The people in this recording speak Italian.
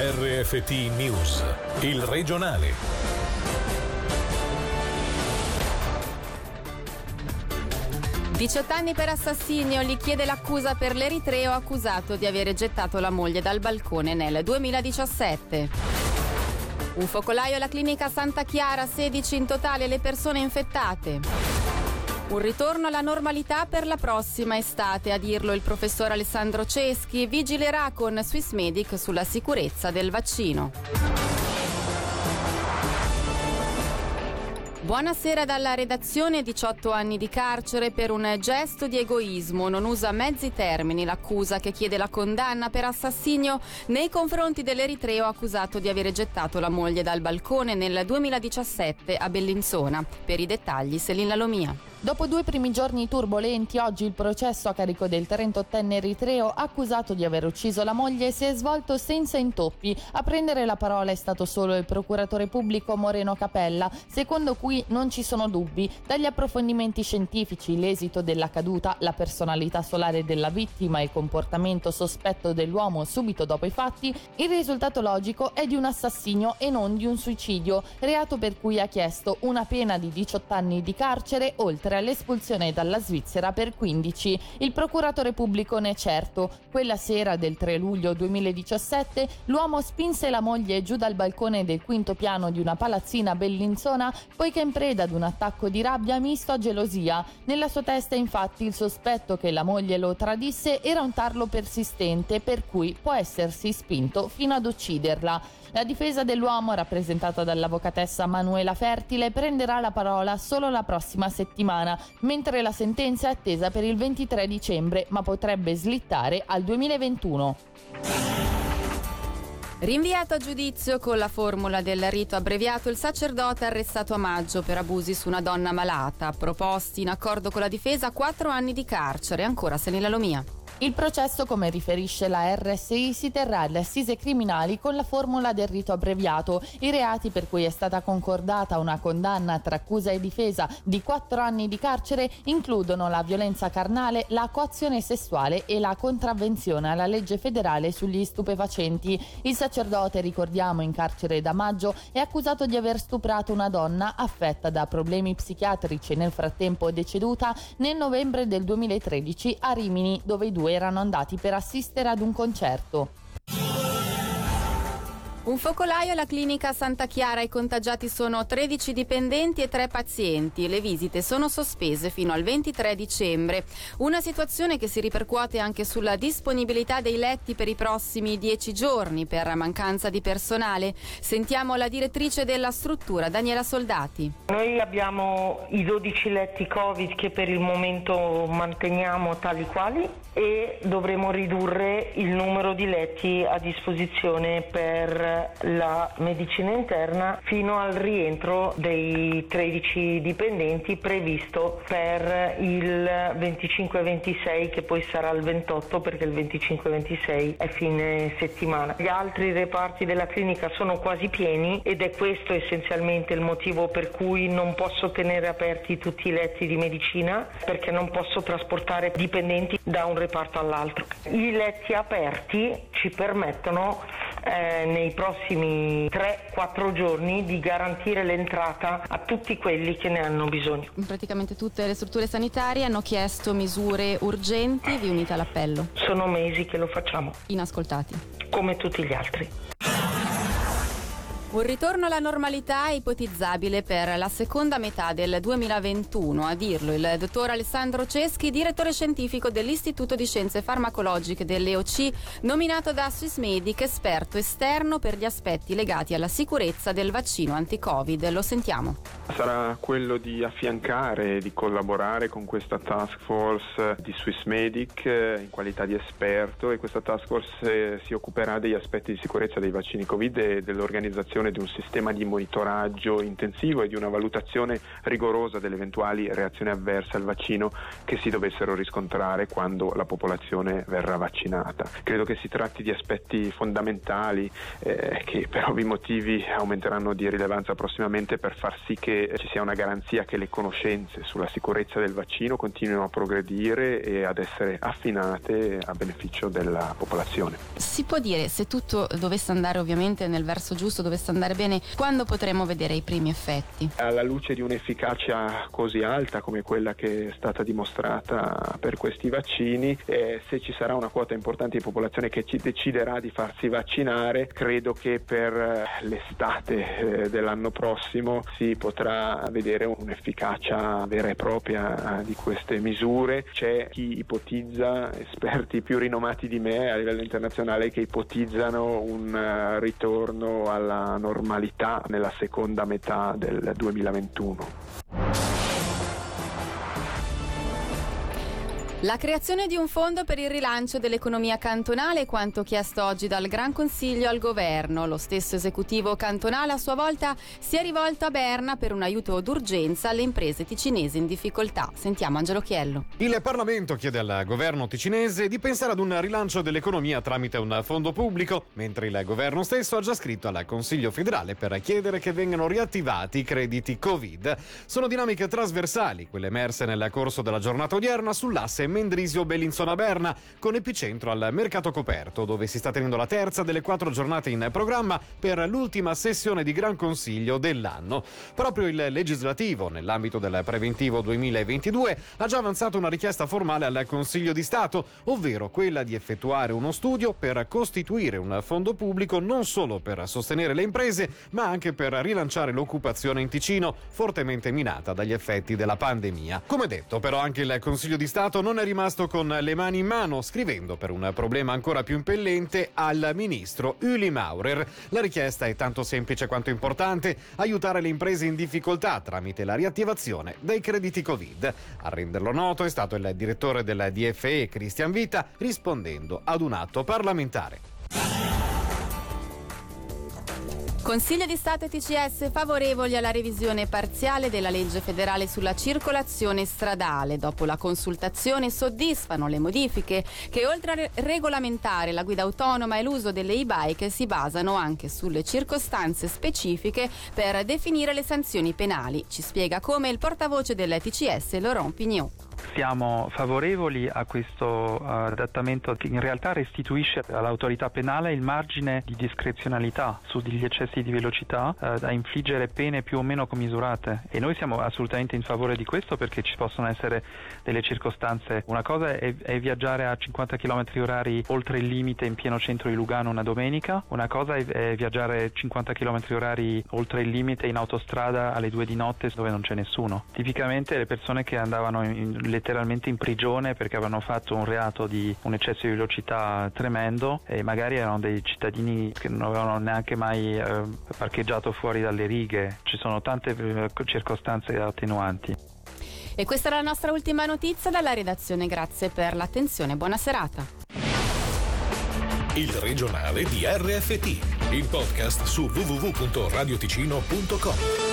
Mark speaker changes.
Speaker 1: RFT News, il regionale.
Speaker 2: Diciotto anni per assassinio, gli chiede l'accusa per l'eritreo accusato di aver gettato la moglie dal balcone nel 2017. Un focolaio alla clinica Santa Chiara, 16 in totale le persone infettate. Un ritorno alla normalità per la prossima estate, a dirlo il professor Alessandro Ceschi, vigilerà con Swissmedic sulla sicurezza del vaccino. Buonasera dalla redazione, 18 anni di carcere per un gesto di egoismo, non usa mezzi termini l'accusa che chiede la condanna per assassinio nei confronti dell'eritreo accusato di aver gettato la moglie dal balcone nel 2017 a Bellinzona. Per i dettagli Selin Lalomia.
Speaker 3: Dopo due primi giorni turbolenti, oggi il processo a carico del 38enne eritreo accusato di aver ucciso la moglie si è svolto senza intoppi. A prendere la parola è stato solo il procuratore pubblico Moreno Capella, secondo cui non ci sono dubbi. Dagli approfondimenti scientifici, l'esito della caduta, la personalità solare della vittima e il comportamento sospetto dell'uomo subito dopo i fatti, il risultato logico è di un assassinio e non di un suicidio, reato per cui ha chiesto una pena di 18 anni di carcere oltre oltre all'espulsione dalla Svizzera per 15. Il procuratore pubblico ne è certo. Quella sera del 3 luglio 2017 l'uomo spinse la moglie giù dal balcone del quinto piano di una palazzina bellinzona poiché in preda ad un attacco di rabbia misto a gelosia. Nella sua testa infatti il sospetto che la moglie lo tradisse era un tarlo persistente per cui può essersi spinto fino ad ucciderla. La difesa dell'uomo, rappresentata dall'avvocatessa Manuela Fertile, prenderà la parola solo la prossima settimana, mentre la sentenza è attesa per il 23 dicembre, ma potrebbe slittare al 2021.
Speaker 2: Rinviato a giudizio con la formula del rito abbreviato il sacerdote arrestato a maggio per abusi su una donna malata. Proposti in accordo con la difesa quattro anni di carcere. Ancora Senila Lomia.
Speaker 3: Il processo, come riferisce la RSI, si terrà alle assise criminali con la formula del rito abbreviato. I reati per cui è stata concordata una condanna tra accusa e difesa di quattro anni di carcere includono la violenza carnale, la coazione sessuale e la contravvenzione alla legge federale sugli stupefacenti. Il sacerdote, ricordiamo, in carcere da maggio, è accusato di aver stuprato una donna affetta da problemi psichiatrici e nel frattempo deceduta nel novembre del 2013 a Rimini, dove i due erano andati per assistere ad un concerto.
Speaker 2: Un focolaio alla clinica Santa Chiara, i contagiati sono 13 dipendenti e 3 pazienti. Le visite sono sospese fino al 23 dicembre. Una situazione che si ripercuote anche sulla disponibilità dei letti per i prossimi 10 giorni per mancanza di personale. Sentiamo la direttrice della struttura, Daniela Soldati.
Speaker 4: Noi abbiamo i 12 letti Covid che per il momento manteniamo tali quali e dovremo ridurre il numero di letti a disposizione per la medicina interna fino al rientro dei 13 dipendenti previsto per il 25-26 che poi sarà il 28 perché il 25-26 è fine settimana. Gli altri reparti della clinica sono quasi pieni ed è questo essenzialmente il motivo per cui non posso tenere aperti tutti i letti di medicina perché non posso trasportare dipendenti da un reparto all'altro. I letti aperti ci permettono eh, nei prossimi 3-4 giorni di garantire l'entrata a tutti quelli che ne hanno bisogno.
Speaker 2: Praticamente tutte le strutture sanitarie hanno chiesto misure urgenti, vi unite all'appello?
Speaker 4: Sono mesi che lo facciamo.
Speaker 2: Inascoltati.
Speaker 4: Come tutti gli altri.
Speaker 2: Un ritorno alla normalità è ipotizzabile per la seconda metà del 2021, a dirlo il dottor Alessandro Ceschi, direttore scientifico dell'Istituto di Scienze Farmacologiche dell'EOC, nominato da Swissmedic esperto esterno per gli aspetti legati alla sicurezza del vaccino anti-Covid. Lo sentiamo.
Speaker 5: Sarà quello di affiancare e di collaborare con questa task force di Swissmedic eh, in qualità di esperto e questa task force eh, si occuperà degli aspetti di sicurezza dei vaccini Covid e dell'organizzazione l'istituzione di un sistema di monitoraggio intensivo e di una valutazione rigorosa delle eventuali reazioni avverse al vaccino che si dovessero riscontrare quando la popolazione verrà vaccinata. Credo che si tratti di aspetti fondamentali eh, che per ovvi motivi aumenteranno di rilevanza prossimamente per far sì che ci sia una garanzia che le conoscenze sulla sicurezza del vaccino continuino a progredire e ad essere affinate a beneficio della popolazione.
Speaker 2: Si può dire se tutto dovesse andare ovviamente nel verso giusto, dovesse andare bene, quando potremo vedere i primi effetti?
Speaker 5: Alla luce di un'efficacia così alta come quella che è stata dimostrata per questi vaccini, eh, se ci sarà una quota importante di popolazione che ci deciderà di farsi vaccinare, credo che per eh, l'estate eh, dell'anno prossimo si potrà vedere un'efficacia vera e propria eh, di queste misure. C'è chi ipotizza, esperti più rinomati di me a livello internazionale, che ipotizzano un ritorno alla normalità nella seconda metà del 2021.
Speaker 2: La creazione di un fondo per il rilancio dell'economia cantonale è quanto chiesto oggi dal Gran Consiglio al Governo. Lo stesso esecutivo cantonale a sua volta si è rivolto a Berna per un aiuto d'urgenza alle imprese ticinesi in difficoltà. Sentiamo Angelo Chiello.
Speaker 6: Il Parlamento chiede al governo ticinese di pensare ad un rilancio dell'economia tramite un fondo pubblico, mentre il governo stesso ha già scritto al Consiglio federale per chiedere che vengano riattivati i crediti Covid. Sono dinamiche trasversali, quelle emerse nel corso della giornata odierna sull'asse Mendrisio Bellinzona Berna, con epicentro al mercato coperto, dove si sta tenendo la terza delle quattro giornate in programma per l'ultima sessione di Gran Consiglio dell'anno. Proprio il legislativo, nell'ambito del preventivo 2022, ha già avanzato una richiesta formale al Consiglio di Stato, ovvero quella di effettuare uno studio per costituire un fondo pubblico non solo per sostenere le imprese, ma anche per rilanciare l'occupazione in Ticino, fortemente minata dagli effetti della pandemia. Come detto, però, anche il Consiglio di Stato non è rimasto con le mani in mano, scrivendo per un problema ancora più impellente al ministro Uli Maurer. La richiesta è tanto semplice quanto importante, aiutare le imprese in difficoltà tramite la riattivazione dei crediti Covid. A renderlo noto è stato il direttore del DFE, Cristian Vita, rispondendo ad un atto parlamentare.
Speaker 2: Consiglio di Stato e TCS favorevoli alla revisione parziale della legge federale sulla circolazione stradale. Dopo la consultazione soddisfano le modifiche che oltre a regolamentare la guida autonoma e l'uso delle e-bike si basano anche sulle circostanze specifiche per definire le sanzioni penali. Ci spiega come il portavoce del TCS Laurent Pignot.
Speaker 7: Siamo favorevoli a questo adattamento che in realtà restituisce all'autorità penale il margine di discrezionalità sugli eccessi di velocità eh, da infliggere pene più o meno commisurate e noi siamo assolutamente in favore di questo perché ci possono essere delle circostanze. Una cosa è, è viaggiare a 50 km orari oltre il limite in pieno centro di Lugano una domenica, una cosa è, è viaggiare 50 km orari oltre il limite in autostrada alle 2 di notte dove non c'è nessuno. Tipicamente le persone che andavano in, letteralmente in prigione perché avevano fatto un reato di un eccesso di velocità tremendo e magari erano dei cittadini che non avevano neanche mai eh, parcheggiato fuori dalle righe. Ci sono tante eh, circostanze attenuanti.
Speaker 2: E questa è la nostra ultima notizia dalla redazione. Grazie per l'attenzione. Buona serata.
Speaker 1: Il regionale di RFT, il podcast su www.radioticino.com.